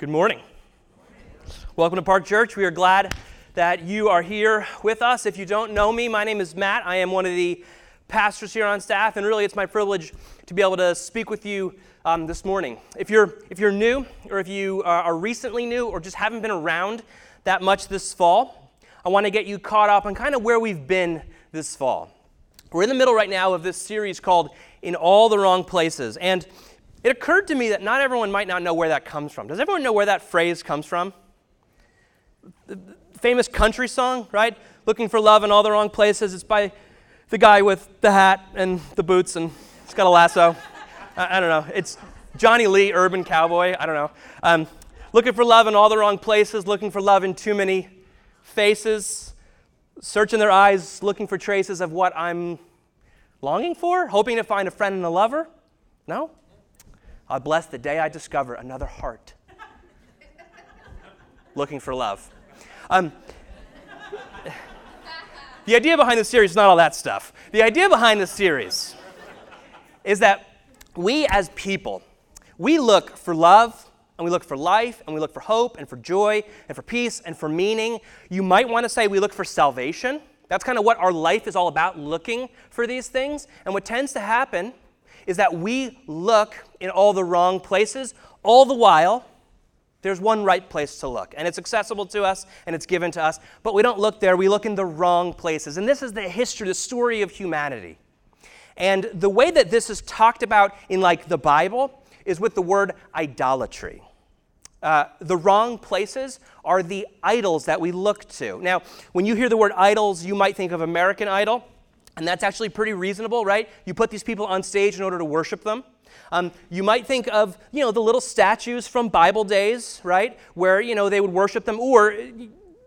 Good morning. Welcome to Park Church. We are glad that you are here with us. If you don't know me, my name is Matt. I am one of the pastors here on staff, and really it's my privilege to be able to speak with you um, this morning. If you're, if you're new, or if you are, are recently new, or just haven't been around that much this fall, I want to get you caught up on kind of where we've been this fall. We're in the middle right now of this series called In All the Wrong Places. And it occurred to me that not everyone might not know where that comes from. Does everyone know where that phrase comes from? The famous country song, right? Looking for love in all the wrong places. It's by the guy with the hat and the boots and he's got a lasso. I, I, don't know. It's Johnny Lee, urban cowboy. I don't know. Um, looking for love in all the wrong places, looking for love in too many faces, searching their eyes, looking for traces of what I'm longing for, hoping to find a friend and a lover. No? I'll bless the day I discover another heart looking for love. Um, the idea behind the series is not all that stuff. The idea behind the series is that we as people, we look for love and we look for life and we look for hope and for joy and for peace and for meaning. You might want to say we look for salvation. That's kind of what our life is all about, looking for these things. And what tends to happen is that we look in all the wrong places, all the while there's one right place to look, and it's accessible to us and it's given to us, but we don't look there, we look in the wrong places. And this is the history, the story of humanity. And the way that this is talked about in like the Bible is with the word idolatry. Uh, the wrong places are the idols that we look to. Now, when you hear the word idols, you might think of American Idol. And that's actually pretty reasonable, right? You put these people on stage in order to worship them. Um, you might think of, you know, the little statues from Bible days, right? Where, you know, they would worship them. Or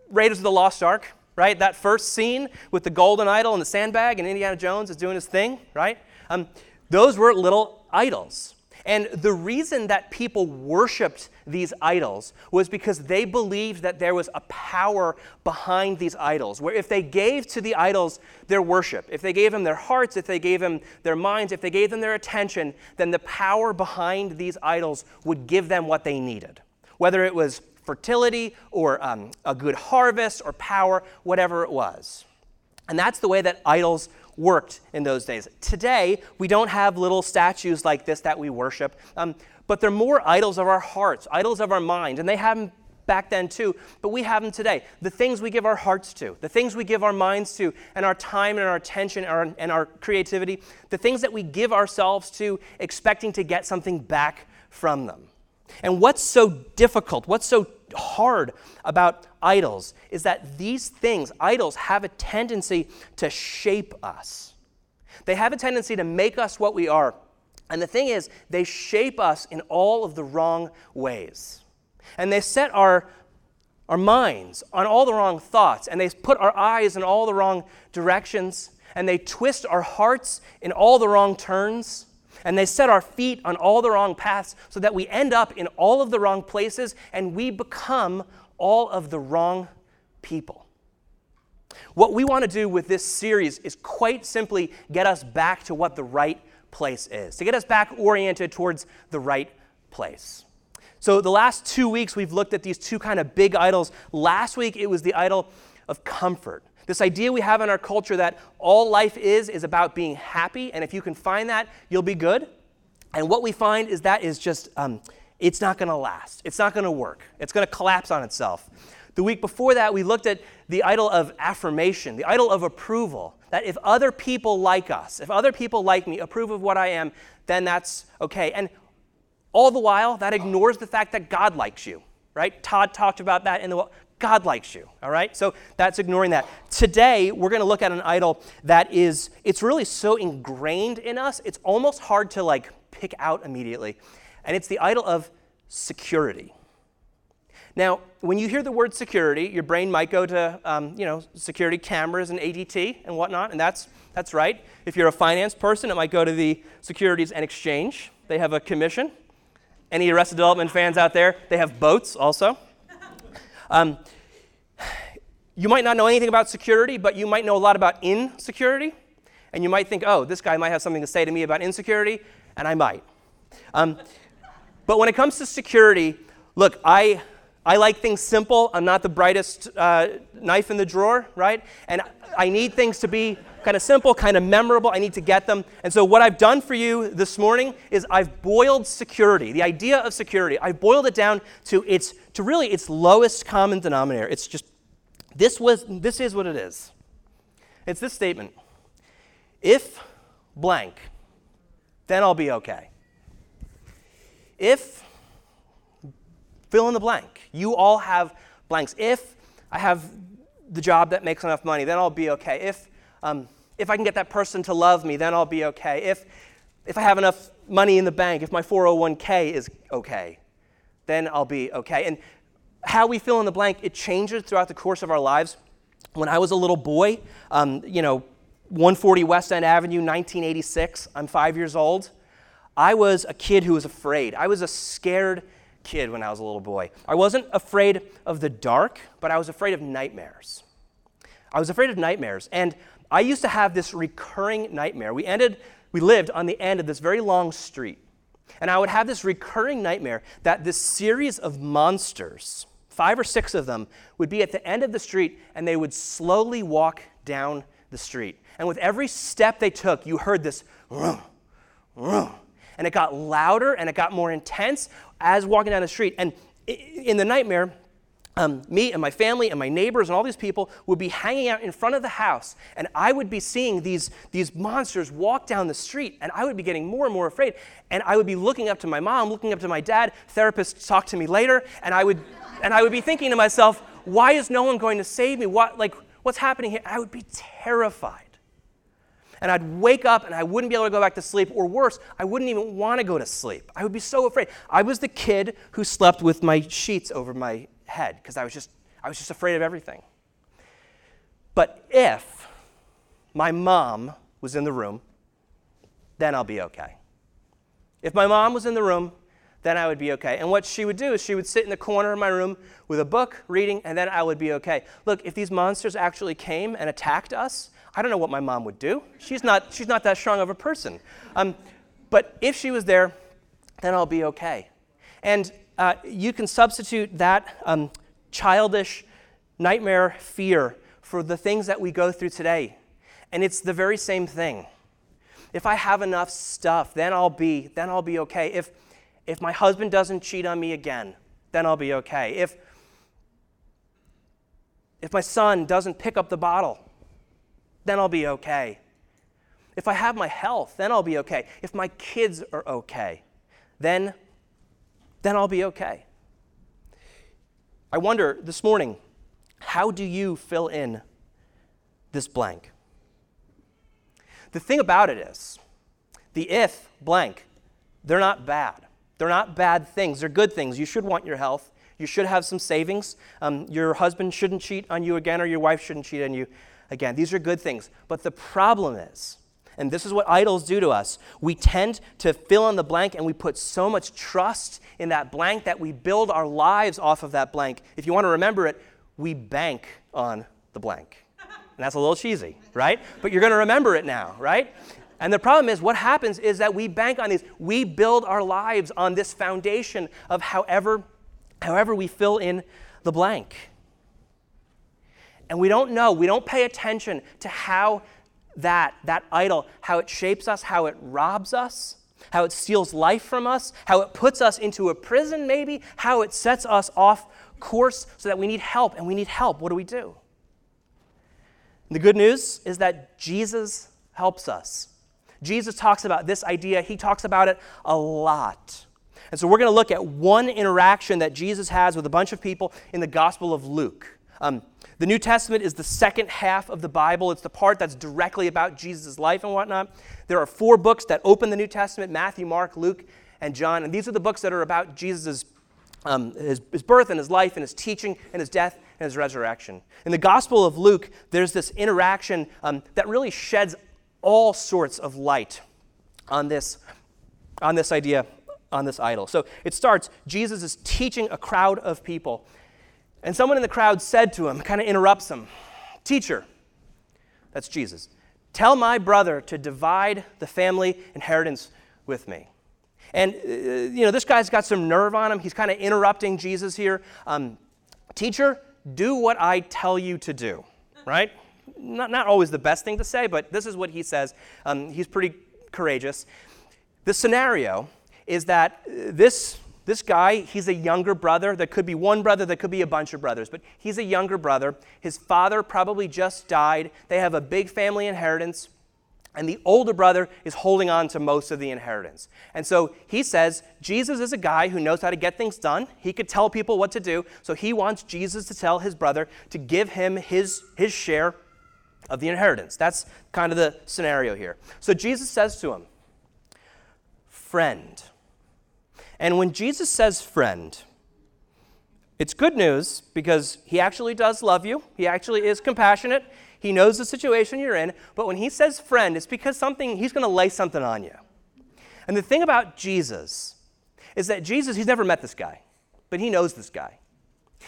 Raiders of the Lost Ark, right? That first scene with the golden idol and the sandbag and Indiana Jones is doing his thing, right? Um, those were little idols. And the reason that people worshiped these idols was because they believed that there was a power behind these idols, where if they gave to the idols their worship, if they gave them their hearts, if they gave them their minds, if they gave them their attention, then the power behind these idols would give them what they needed. Whether it was fertility or um, a good harvest or power, whatever it was. And that's the way that idols worked in those days. Today, we don't have little statues like this that we worship, um, but they're more idols of our hearts, idols of our mind, and they have them back then too, but we have them today. The things we give our hearts to, the things we give our minds to, and our time and our attention and our, and our creativity, the things that we give ourselves to, expecting to get something back from them. And what's so difficult, what's so hard about idols is that these things, idols, have a tendency to shape us. They have a tendency to make us what we are. And the thing is, they shape us in all of the wrong ways. And they set our, our minds on all the wrong thoughts, and they put our eyes in all the wrong directions, and they twist our hearts in all the wrong turns and they set our feet on all the wrong paths so that we end up in all of the wrong places and we become all of the wrong people. What we want to do with this series is quite simply get us back to what the right place is, to get us back oriented towards the right place. So, the last two weeks, we've looked at these two kind of big idols. Last week, it was the idol of comfort. This idea we have in our culture that all life is is about being happy, and if you can find that, you'll be good. And what we find is that is just, um, it's not going to last. It's not going to work. It's going to collapse on itself. The week before that, we looked at the idol of affirmation, the idol of approval. That if other people like us, if other people like me, approve of what I am, then that's okay. And all the while, that ignores the fact that God likes you, right? Todd talked about that in the God likes you, all right? So that's ignoring that. Today, we're going to look at an idol that is, it's really so ingrained in us, it's almost hard to like pick out immediately. And it's the idol of security. Now, when you hear the word security, your brain might go to, um, you know, security cameras and ADT and whatnot, and that's, that's right. If you're a finance person, it might go to the Securities and Exchange. They have a commission. Any Arrested Development fans out there? They have boats also. Um, you might not know anything about security, but you might know a lot about insecurity. And you might think, oh, this guy might have something to say to me about insecurity, and I might. Um, but when it comes to security, Look, I, I like things simple. I'm not the brightest uh, knife in the drawer, right? And I need things to be kind of simple, kind of memorable. I need to get them. And so, what I've done for you this morning is I've boiled security, the idea of security. I've boiled it down to its, to really its lowest common denominator. It's just this was, this is what it is. It's this statement: If blank, then I'll be okay. If fill in the blank. You all have blanks. If I have the job that makes enough money, then I'll be okay. If um, if I can get that person to love me, then I'll be okay. If, if I have enough money in the bank, if my 401k is okay, then I'll be okay. And how we fill in the blank, it changes throughout the course of our lives. When I was a little boy, um, you know, 140 West End Avenue, 1986, I'm five years old. I was a kid who was afraid. I was a scared kid when I was a little boy. I wasn't afraid of the dark, but I was afraid of nightmares. I was afraid of nightmares. And I used to have this recurring nightmare. We ended, we lived on the end of this very long street. And I would have this recurring nightmare that this series of monsters, five or six of them, would be at the end of the street and they would slowly walk down the street. And with every step they took, you heard this, and it got louder and it got more intense as walking down the street. And in the nightmare, um, me and my family and my neighbors and all these people would be hanging out in front of the house, and I would be seeing these, these monsters walk down the street, and I would be getting more and more afraid. And I would be looking up to my mom, looking up to my dad. Therapists talk to me later, and I would, and I would be thinking to myself, why is no one going to save me? What, like, what's happening here? I would be terrified. And I'd wake up and I wouldn't be able to go back to sleep, or worse, I wouldn't even want to go to sleep. I would be so afraid. I was the kid who slept with my sheets over my head because I was just I was just afraid of everything. But if my mom was in the room, then I'll be okay. If my mom was in the room, then I would be okay. And what she would do is she would sit in the corner of my room with a book, reading, and then I would be okay. Look, if these monsters actually came and attacked us, I don't know what my mom would do. She's not, she's not that strong of a person. Um, but if she was there, then I'll be okay. And uh, you can substitute that um, childish nightmare fear for the things that we go through today. And it's the very same thing. If I have enough stuff, then I'll be, then I'll be okay. If, if my husband doesn't cheat on me again, then I'll be okay. If, if my son doesn't pick up the bottle, then I'll be okay. If I have my health, then I'll be okay. If my kids are okay, then then I'll be okay. I wonder this morning, how do you fill in this blank? The thing about it is, the if blank, they're not bad. They're not bad things. They're good things. You should want your health. You should have some savings. Um, your husband shouldn't cheat on you again, or your wife shouldn't cheat on you again. These are good things. But the problem is, and this is what idols do to us. We tend to fill in the blank and we put so much trust in that blank that we build our lives off of that blank. If you want to remember it, we bank on the blank. And that's a little cheesy, right? But you're going to remember it now, right? And the problem is, what happens is that we bank on these. We build our lives on this foundation of however, however we fill in the blank. And we don't know, we don't pay attention to how that, that idol, how it shapes us, how it robs us, how it steals life from us, how it puts us into a prison, maybe, how it sets us off course so that we need help, and we need help. What do we do? the good news is that Jesus helps us. Jesus talks about this idea, he talks about it a lot. And so we're going to look at one interaction that Jesus has with a bunch of people in the Gospel of Luke. Um, the New Testament is the second half of the Bible. It's the part that's directly about Jesus' life and whatnot. There are four books that open the New Testament Matthew, Mark, Luke, and John. And these are the books that are about Jesus' um, his, his birth and his life and his teaching and his death and his resurrection. In the Gospel of Luke, there's this interaction um, that really sheds all sorts of light on this, on this idea, on this idol. So it starts Jesus is teaching a crowd of people. And someone in the crowd said to him, kind of interrupts him, Teacher, that's Jesus, tell my brother to divide the family inheritance with me. And, uh, you know, this guy's got some nerve on him. He's kind of interrupting Jesus here. Um, Teacher, do what I tell you to do, right? Not, not always the best thing to say, but this is what he says. Um, he's pretty courageous. The scenario is that uh, this, this guy, he's a younger brother. There could be one brother, there could be a bunch of brothers, but he's a younger brother. His father probably just died. They have a big family inheritance. And the older brother is holding on to most of the inheritance. And so he says, Jesus is a guy who knows how to get things done. He could tell people what to do. So he wants Jesus to tell his brother to give him his, his share of the inheritance. That's kind of the scenario here. So Jesus says to him, Friend. And when Jesus says friend, it's good news because he actually does love you. He actually is compassionate. He knows the situation you're in. But when he says friend, it's because something, he's going to lay something on you. And the thing about Jesus is that Jesus, he's never met this guy, but he knows this guy.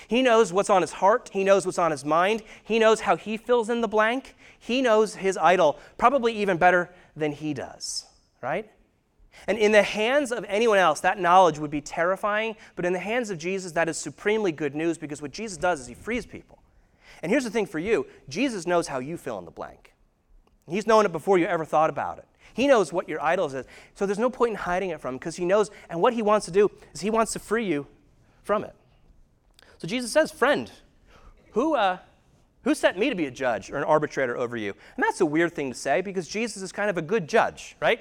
He knows what's on his heart. He knows what's on his mind. He knows how he fills in the blank. He knows his idol probably even better than he does, right? And in the hands of anyone else, that knowledge would be terrifying, but in the hands of Jesus, that is supremely good news because what Jesus does is he frees people. And here's the thing for you Jesus knows how you fill in the blank. He's known it before you ever thought about it. He knows what your idol is. So there's no point in hiding it from him because he knows, and what he wants to do is he wants to free you from it. So Jesus says, Friend, who, uh, who sent me to be a judge or an arbitrator over you? And that's a weird thing to say because Jesus is kind of a good judge, right?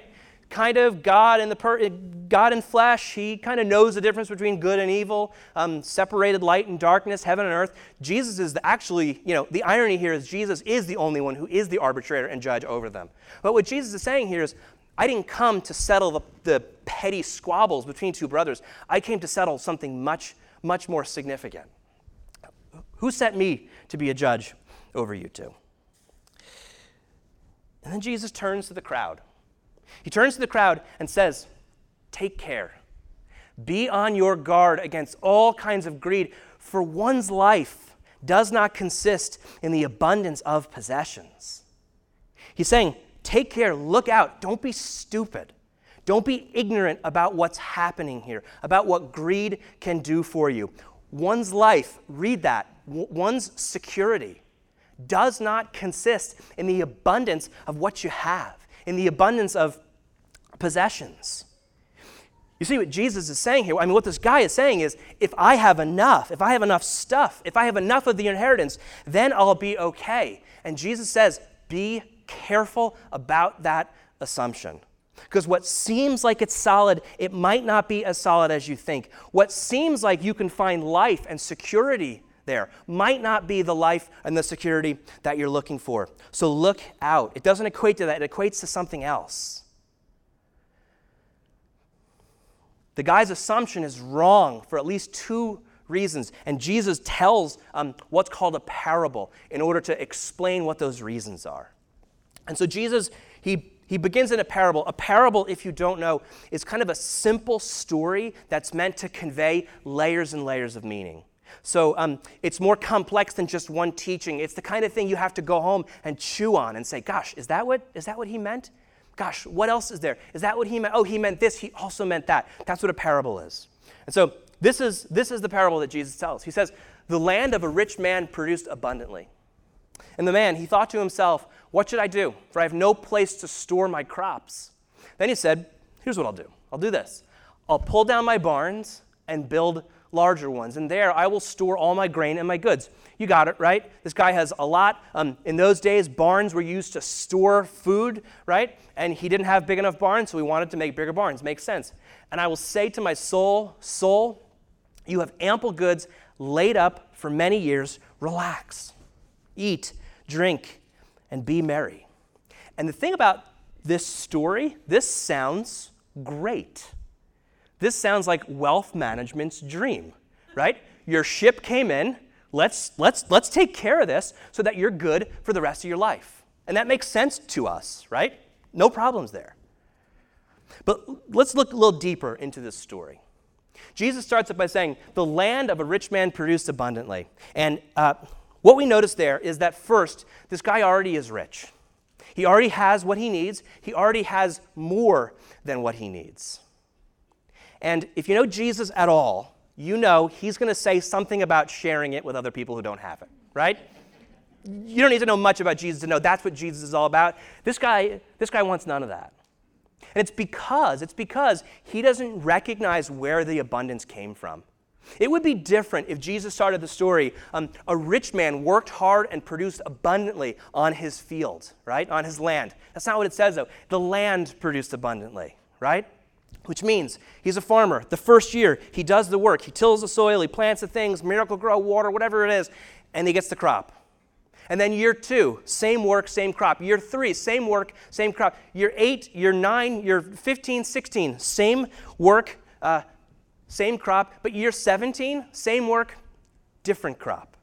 Kind of God in the per- God in flesh. He kind of knows the difference between good and evil, um, separated light and darkness, heaven and earth. Jesus is the, actually, you know, the irony here is Jesus is the only one who is the arbitrator and judge over them. But what Jesus is saying here is, I didn't come to settle the, the petty squabbles between two brothers. I came to settle something much, much more significant. Who sent me to be a judge over you two? And then Jesus turns to the crowd. He turns to the crowd and says, Take care. Be on your guard against all kinds of greed, for one's life does not consist in the abundance of possessions. He's saying, Take care, look out, don't be stupid. Don't be ignorant about what's happening here, about what greed can do for you. One's life, read that, one's security does not consist in the abundance of what you have, in the abundance of possessions. You see what Jesus is saying here? I mean, what this guy is saying is if I have enough, if I have enough stuff, if I have enough of the inheritance, then I'll be okay. And Jesus says, be careful about that assumption. Because what seems like it's solid, it might not be as solid as you think. What seems like you can find life and security there might not be the life and the security that you're looking for. So look out. It doesn't equate to that, it equates to something else. The guy's assumption is wrong for at least two reasons. And Jesus tells um, what's called a parable in order to explain what those reasons are. And so Jesus, he, he begins in a parable. A parable, if you don't know, is kind of a simple story that's meant to convey layers and layers of meaning. So um, it's more complex than just one teaching. It's the kind of thing you have to go home and chew on and say, gosh, is that what, is that what he meant? Gosh, what else is there? Is that what he meant? Oh, he meant this. He also meant that. That's what a parable is. And so this is, this is the parable that Jesus tells. He says, The land of a rich man produced abundantly. And the man, he thought to himself, What should I do? For I have no place to store my crops. Then he said, Here's what I'll do I'll do this. I'll pull down my barns and build larger ones, and there I will store all my grain and my goods. You got it, right? This guy has a lot. Um, in those days, barns were used to store food, right? And he didn't have big enough barns, so he wanted to make bigger barns. Makes sense. And I will say to my soul, Soul, you have ample goods laid up for many years. Relax, eat, drink, and be merry. And the thing about this story, this sounds great. This sounds like wealth management's dream, right? Your ship came in, let's, let's, let's take care of this so that you're good for the rest of your life. And that makes sense to us, right? No problems there. But let's look a little deeper into this story. Jesus starts it by saying, The land of a rich man produced abundantly. And uh, what we notice there is that first, this guy already is rich. He already has what he needs, he already has more than what he needs. And if you know Jesus at all, you know he's going to say something about sharing it with other people who don't have it, right? You don't need to know much about Jesus to know that's what Jesus is all about. This guy, this guy wants none of that. And it's because, it's because he doesn't recognize where the abundance came from. It would be different if Jesus started the story. Um, a rich man worked hard and produced abundantly on his field, right? On his land. That's not what it says, though. The land produced abundantly, right? Which means he's a farmer. The first year, he does the work. He tills the soil, he plants the things, Miracle-Gro, water, whatever it is, and he gets the crop. And then year two, same work, same crop. Year three, same work, same crop. Year eight, year nine, year 15, 16, same work, uh, same crop. But year 17, same work, different crop.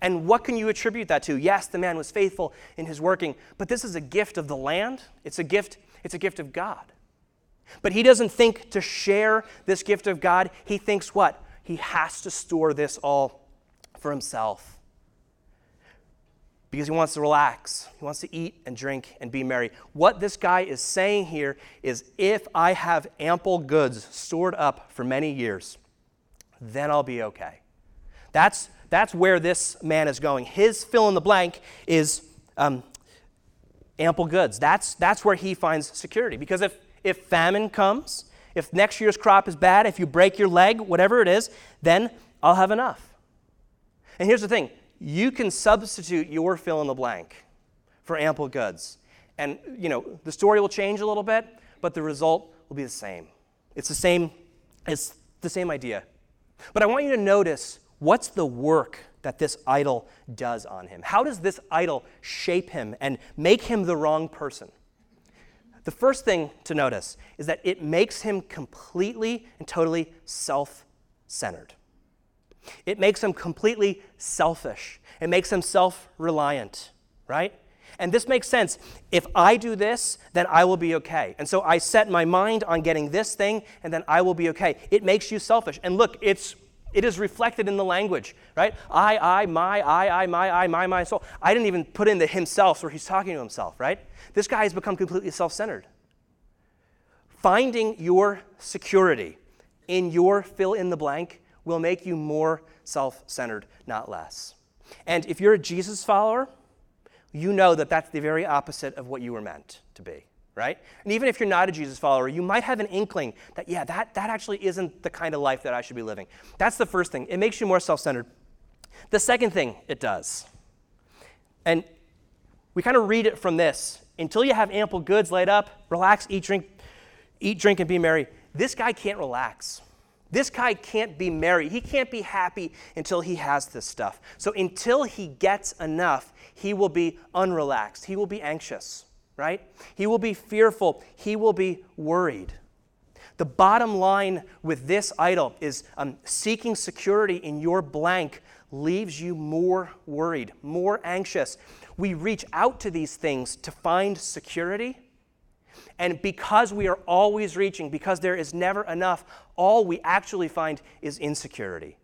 And what can you attribute that to? Yes, the man was faithful in his working, but this is a gift of the land. It's a gift, it's a gift of God. But he doesn't think to share this gift of God. He thinks what? He has to store this all for himself because he wants to relax. He wants to eat and drink and be merry. What this guy is saying here is if I have ample goods stored up for many years, then I'll be okay. That's, that's where this man is going. His fill in the blank is um, ample goods. That's, that's where he finds security. Because if, if famine comes, if next year's crop is bad, if you break your leg, whatever it is, then I'll have enough. And here's the thing you can substitute your fill in the blank for ample goods. And, you know, the story will change a little bit, but the result will be the same. It's the same, it's the same idea. But I want you to notice what's the work that this idol does on him? How does this idol shape him and make him the wrong person? The first thing to notice is that it makes him completely and totally self centered. It makes him completely selfish. It makes him self reliant, right? And this makes sense. If I do this, then I will be okay. And so I set my mind on getting this thing, and then I will be okay. It makes you selfish. And look, it's it is reflected in the language, right? I, I, my, I, I, my, I, my, my soul. I didn't even put in the himself where he's talking to himself, right? This guy has become completely self centered. Finding your security in your fill in the blank will make you more self centered, not less. And if you're a Jesus follower, you know that that's the very opposite of what you were meant to be, right? And even if you're not a Jesus follower, you might have an inkling that, yeah, that, that actually isn't the kind of life that I should be living. That's the first thing. It makes you more self centered. The second thing it does, and we kind of read it from this until you have ample goods laid up, relax, eat, drink, eat, drink, and be merry. This guy can't relax. This guy can't be merry. He can't be happy until he has this stuff. So until he gets enough, he will be unrelaxed. He will be anxious, right? He will be fearful. He will be worried. The bottom line with this idol is um, seeking security in your blank leaves you more worried, more anxious. We reach out to these things to find security and because we are always reaching, because there is never enough, all we actually find is insecurity.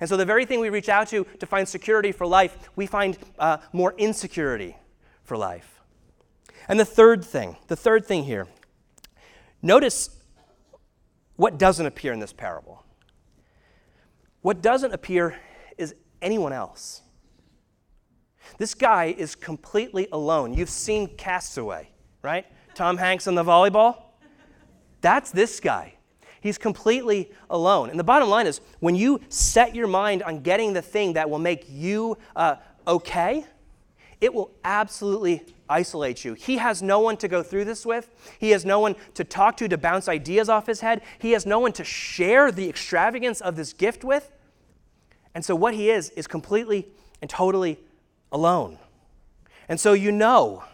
And so, the very thing we reach out to to find security for life, we find uh, more insecurity for life. And the third thing, the third thing here, notice what doesn't appear in this parable. What doesn't appear is anyone else. This guy is completely alone. You've seen Castaway, right? Tom Hanks on the volleyball? That's this guy. He's completely alone. And the bottom line is when you set your mind on getting the thing that will make you uh, okay, it will absolutely isolate you. He has no one to go through this with. He has no one to talk to to bounce ideas off his head. He has no one to share the extravagance of this gift with. And so, what he is, is completely and totally alone. And so, you know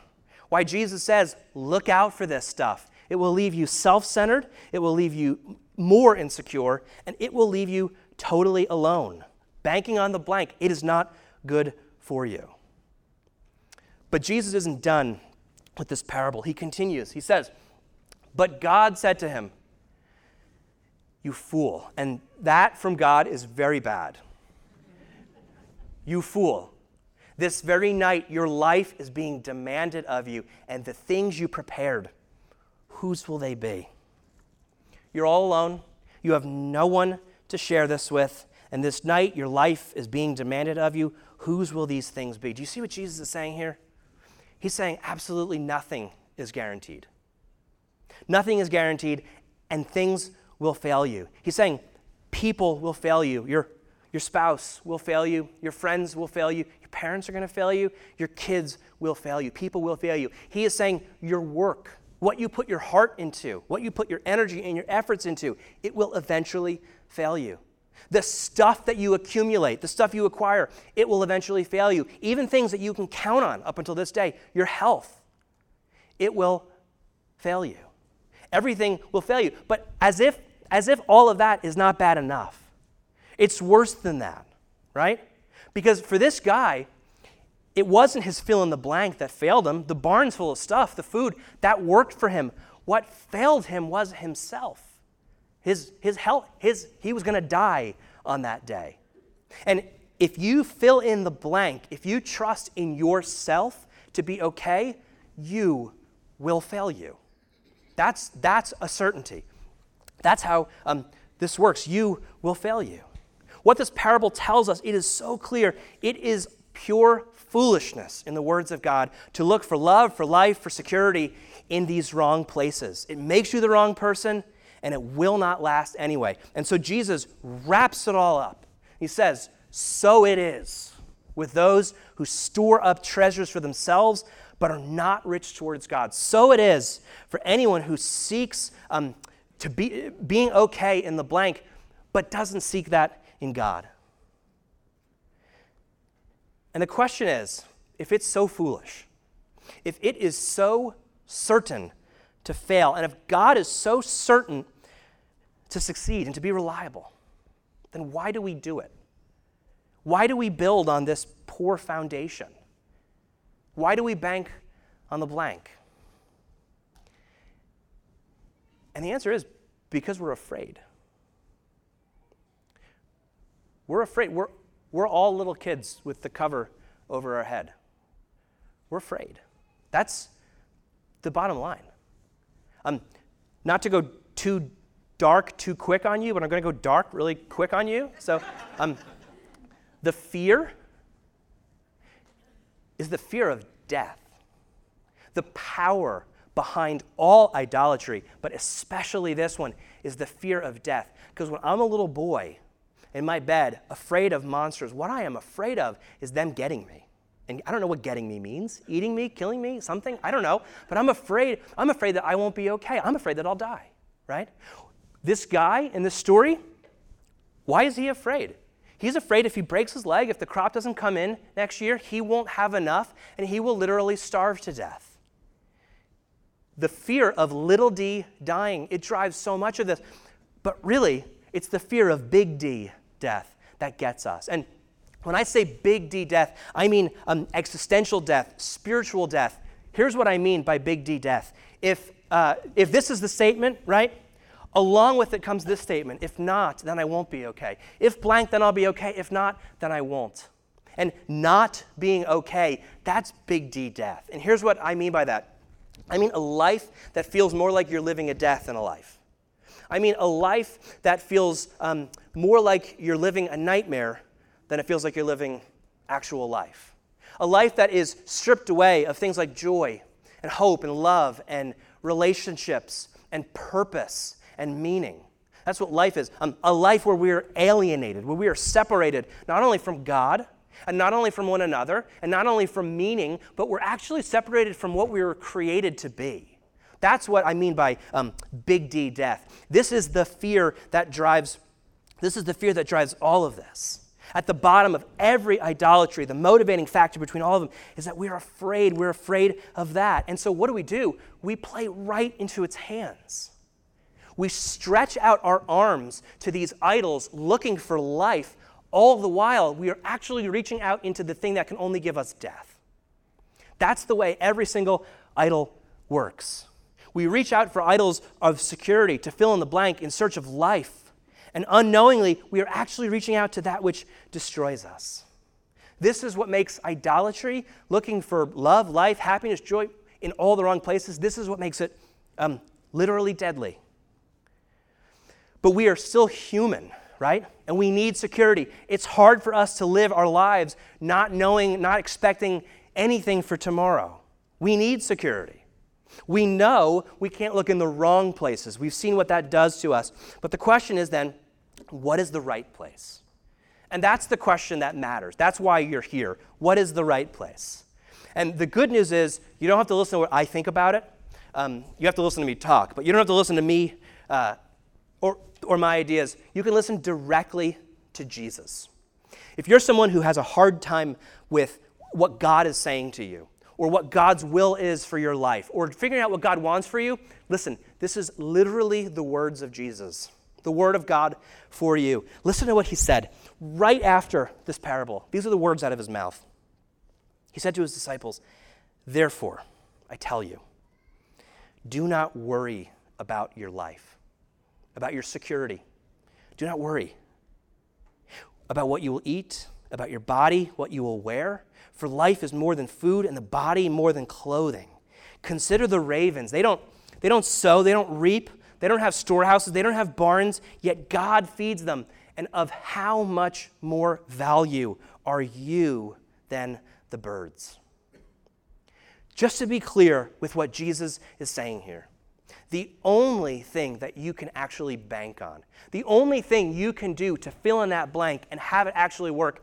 why Jesus says, look out for this stuff. It will leave you self centered, it will leave you more insecure, and it will leave you totally alone. Banking on the blank, it is not good for you. But Jesus isn't done with this parable. He continues. He says, But God said to him, You fool. And that from God is very bad. You fool. This very night, your life is being demanded of you, and the things you prepared, whose will they be? You're all alone. You have no one to share this with. And this night, your life is being demanded of you. Whose will these things be? Do you see what Jesus is saying here? He's saying absolutely nothing is guaranteed. Nothing is guaranteed, and things will fail you. He's saying people will fail you. Your, your spouse will fail you. Your friends will fail you. Your parents are going to fail you. Your kids will fail you. People will fail you. He is saying your work, what you put your heart into, what you put your energy and your efforts into, it will eventually fail you. The stuff that you accumulate, the stuff you acquire, it will eventually fail you. Even things that you can count on up until this day, your health, it will fail you. Everything will fail you. But as if, as if all of that is not bad enough, it's worse than that, right? Because for this guy, it wasn't his fill in the blank that failed him. The barn's full of stuff, the food, that worked for him. What failed him was himself. His, his health, his, he was going to die on that day. And if you fill in the blank, if you trust in yourself to be okay, you will fail you. That's, that's a certainty. That's how um, this works. You will fail you. What this parable tells us, it is so clear. It is pure foolishness, in the words of God, to look for love, for life, for security in these wrong places. It makes you the wrong person, and it will not last anyway. And so Jesus wraps it all up. He says, So it is with those who store up treasures for themselves, but are not rich towards God. So it is for anyone who seeks um, to be being okay in the blank, but doesn't seek that in God. And the question is if it's so foolish, if it is so certain to fail, and if God is so certain to succeed and to be reliable, then why do we do it? Why do we build on this poor foundation? Why do we bank on the blank? And the answer is because we're afraid. We're afraid. We're, we're all little kids with the cover over our head. We're afraid. That's the bottom line. Um, not to go too dark too quick on you, but I'm going to go dark really quick on you. So, um, the fear is the fear of death, the power behind all idolatry, but especially this one is the fear of death. Because when I'm a little boy in my bed, afraid of monsters, what I am afraid of is them getting me. And I don't know what getting me means. Eating me, killing me, something? I don't know. But I'm afraid, I'm afraid that I won't be okay. I'm afraid that I'll die, right? This guy in this story, why is he afraid? He's afraid if he breaks his leg, if the crop doesn't come in next year, he won't have enough and he will literally starve to death. The fear of little d dying, it drives so much of this. But really, it's the fear of big D death that gets us. And when I say big D death, I mean um, existential death, spiritual death. Here's what I mean by big D death. If, uh, if this is the statement, right? Along with it comes this statement if not, then I won't be okay. If blank, then I'll be okay. If not, then I won't. And not being okay, that's big D death. And here's what I mean by that I mean a life that feels more like you're living a death than a life. I mean a life that feels um, more like you're living a nightmare than it feels like you're living actual life. A life that is stripped away of things like joy and hope and love and relationships and purpose and meaning. That's what life is um, a life where we are alienated, where we are separated not only from God, and not only from one another, and not only from meaning, but we're actually separated from what we were created to be. That's what I mean by um, big D death. This is the fear that drives. This is the fear that drives all of this. At the bottom of every idolatry, the motivating factor between all of them is that we're afraid. We're afraid of that. And so, what do we do? We play right into its hands. We stretch out our arms to these idols looking for life. All the while, we are actually reaching out into the thing that can only give us death. That's the way every single idol works. We reach out for idols of security to fill in the blank in search of life. And unknowingly, we are actually reaching out to that which destroys us. This is what makes idolatry, looking for love, life, happiness, joy in all the wrong places, this is what makes it um, literally deadly. But we are still human, right? And we need security. It's hard for us to live our lives not knowing, not expecting anything for tomorrow. We need security. We know we can't look in the wrong places. We've seen what that does to us. But the question is then, what is the right place? And that's the question that matters. That's why you're here. What is the right place? And the good news is, you don't have to listen to what I think about it. Um, you have to listen to me talk, but you don't have to listen to me uh, or, or my ideas. You can listen directly to Jesus. If you're someone who has a hard time with what God is saying to you, or what God's will is for your life, or figuring out what God wants for you, listen, this is literally the words of Jesus, the word of God for you. Listen to what he said right after this parable. These are the words out of his mouth. He said to his disciples, Therefore, I tell you, do not worry about your life, about your security. Do not worry about what you will eat, about your body, what you will wear. For life is more than food, and the body more than clothing. Consider the ravens. They don't, they don't sow, they don't reap, they don't have storehouses, they don't have barns, yet God feeds them. And of how much more value are you than the birds? Just to be clear with what Jesus is saying here, the only thing that you can actually bank on, the only thing you can do to fill in that blank and have it actually work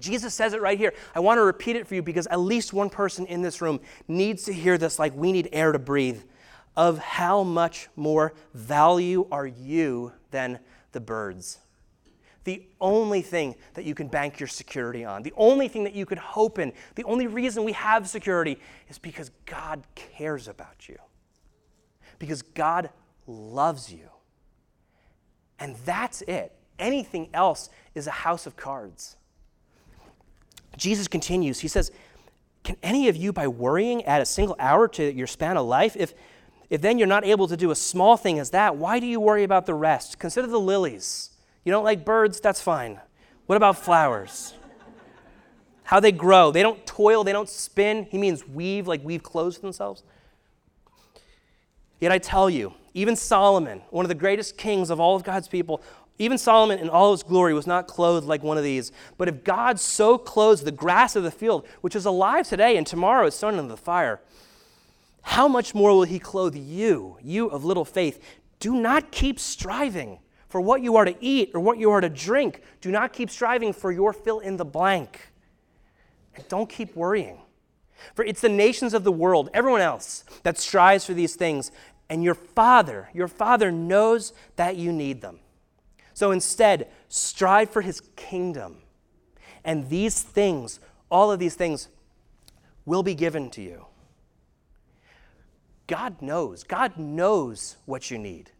Jesus says it right here. I want to repeat it for you because at least one person in this room needs to hear this like we need air to breathe. Of how much more value are you than the birds? The only thing that you can bank your security on, the only thing that you could hope in, the only reason we have security is because God cares about you, because God loves you. And that's it. Anything else is a house of cards. Jesus continues. He says, Can any of you, by worrying, add a single hour to your span of life? If, if then you're not able to do a small thing as that, why do you worry about the rest? Consider the lilies. You don't like birds? That's fine. What about flowers? How they grow. They don't toil, they don't spin. He means weave, like weave clothes for themselves. Yet I tell you, even Solomon, one of the greatest kings of all of God's people, even Solomon in all his glory was not clothed like one of these. But if God so clothes the grass of the field, which is alive today and tomorrow is thrown into the fire, how much more will he clothe you, you of little faith? Do not keep striving for what you are to eat or what you are to drink. Do not keep striving for your fill in the blank. And don't keep worrying. For it's the nations of the world, everyone else, that strives for these things. And your Father, your Father knows that you need them. So instead, strive for his kingdom. And these things, all of these things, will be given to you. God knows. God knows what you need.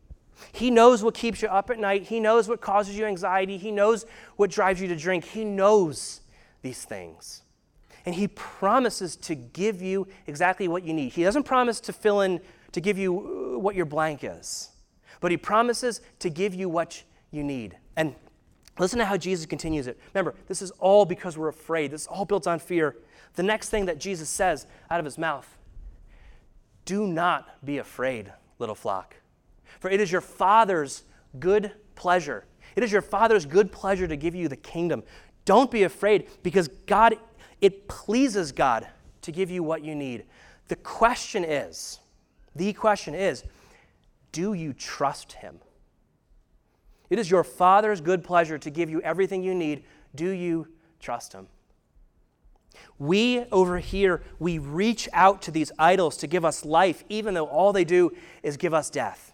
He knows what keeps you up at night. He knows what causes you anxiety. He knows what drives you to drink. He knows these things. And He promises to give you exactly what you need. He doesn't promise to fill in, to give you uh, what your blank is, but He promises to give you what you need. And listen to how Jesus continues it. Remember, this is all because we're afraid. This is all built on fear. The next thing that Jesus says out of his mouth do not be afraid, little flock, for it is your Father's good pleasure. It is your Father's good pleasure to give you the kingdom. Don't be afraid because God, it pleases God to give you what you need. The question is, the question is, do you trust Him? It is your Father's good pleasure to give you everything you need. Do you trust Him? We over here, we reach out to these idols to give us life, even though all they do is give us death.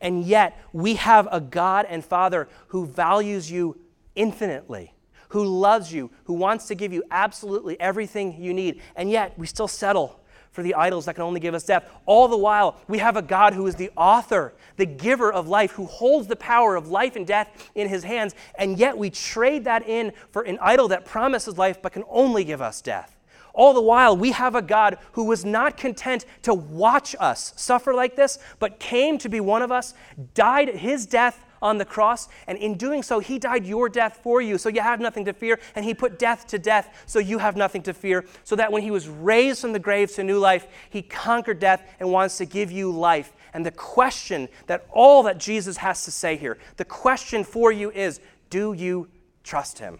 And yet, we have a God and Father who values you infinitely, who loves you, who wants to give you absolutely everything you need. And yet, we still settle for the idols that can only give us death. All the while, we have a God who is the author, the giver of life, who holds the power of life and death in his hands, and yet we trade that in for an idol that promises life but can only give us death. All the while, we have a God who was not content to watch us suffer like this, but came to be one of us, died his death on the cross, and in doing so, he died your death for you, so you have nothing to fear, and he put death to death, so you have nothing to fear, so that when he was raised from the grave to new life, he conquered death and wants to give you life. And the question that all that Jesus has to say here, the question for you is do you trust him?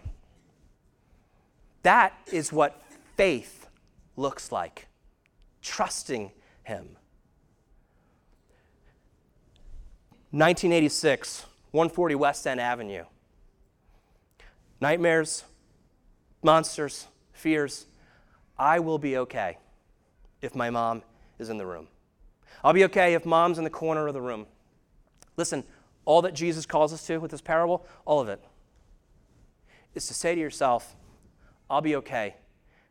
That is what faith looks like trusting him. 1986, 140 West End Avenue. Nightmares, monsters, fears. I will be okay if my mom is in the room. I'll be okay if mom's in the corner of the room. Listen, all that Jesus calls us to with this parable, all of it, is to say to yourself, I'll be okay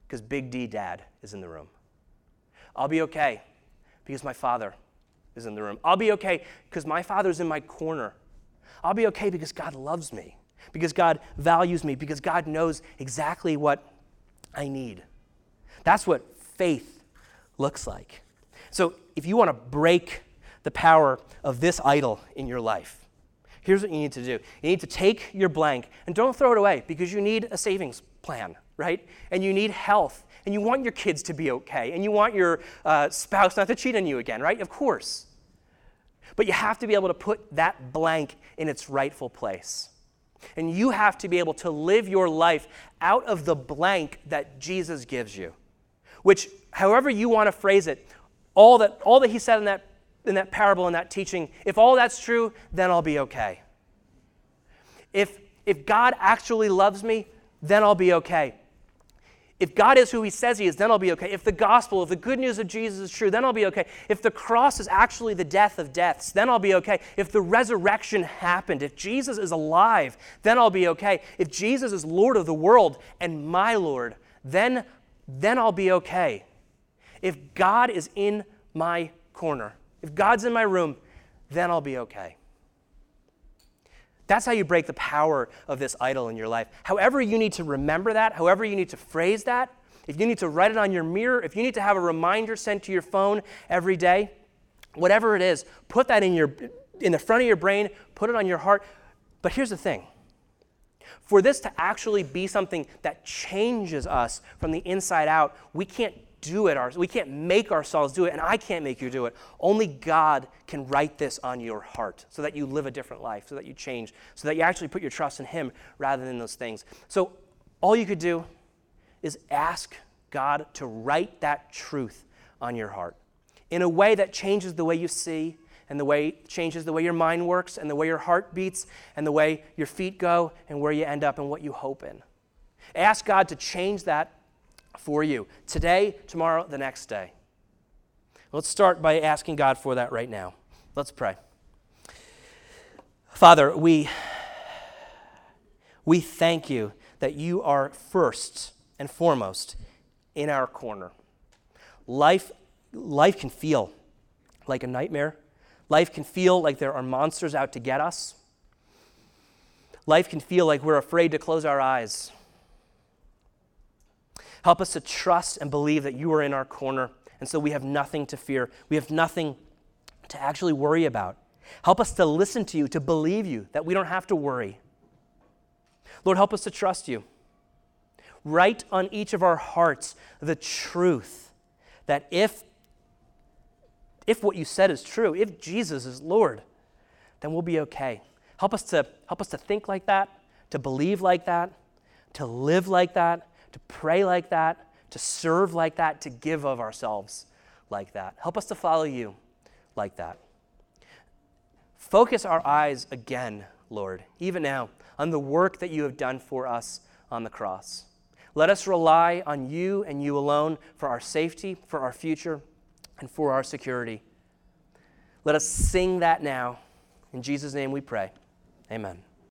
because Big D dad is in the room. I'll be okay because my father is in the room. I'll be okay because my father's in my corner. I'll be okay because God loves me, because God values me, because God knows exactly what I need. That's what faith looks like. So, if you want to break the power of this idol in your life, here's what you need to do you need to take your blank and don't throw it away because you need a savings plan, right? And you need health, and you want your kids to be okay, and you want your uh, spouse not to cheat on you again, right? Of course. But you have to be able to put that blank in its rightful place. And you have to be able to live your life out of the blank that Jesus gives you. Which, however you want to phrase it, all that, all that he said in that, in that parable, in that teaching, if all that's true, then I'll be okay. If, if God actually loves me, then I'll be okay. If God is who he says he is, then I'll be okay. If the gospel, if the good news of Jesus is true, then I'll be okay. If the cross is actually the death of deaths, then I'll be okay. If the resurrection happened, if Jesus is alive, then I'll be okay. If Jesus is Lord of the world and my Lord, then, then I'll be okay. If God is in my corner, if God's in my room, then I'll be okay. That's how you break the power of this idol in your life. However, you need to remember that, however, you need to phrase that, if you need to write it on your mirror, if you need to have a reminder sent to your phone every day, whatever it is, put that in, your, in the front of your brain, put it on your heart. But here's the thing for this to actually be something that changes us from the inside out, we can't do it ourselves. We can't make ourselves do it, and I can't make you do it. Only God can write this on your heart so that you live a different life, so that you change, so that you actually put your trust in Him rather than those things. So all you could do is ask God to write that truth on your heart in a way that changes the way you see and the way changes the way your mind works and the way your heart beats and the way your feet go and where you end up and what you hope in. Ask God to change that for you today, tomorrow, the next day. Let's start by asking God for that right now. Let's pray. Father, we, we thank you that you are first and foremost in our corner. Life, life can feel like a nightmare. Life can feel like there are monsters out to get us. Life can feel like we're afraid to close our eyes. Help us to trust and believe that you are in our corner, and so we have nothing to fear. We have nothing to actually worry about. Help us to listen to you, to believe you, that we don't have to worry. Lord, help us to trust you. Write on each of our hearts the truth that if, if what you said is true, if Jesus is Lord, then we'll be okay. Help us to, help us to think like that, to believe like that, to live like that, to pray like that, to serve like that, to give of ourselves like that. Help us to follow you like that. Focus our eyes again, Lord, even now, on the work that you have done for us on the cross. Let us rely on you and you alone for our safety, for our future, and for our security. Let us sing that now. In Jesus' name we pray. Amen.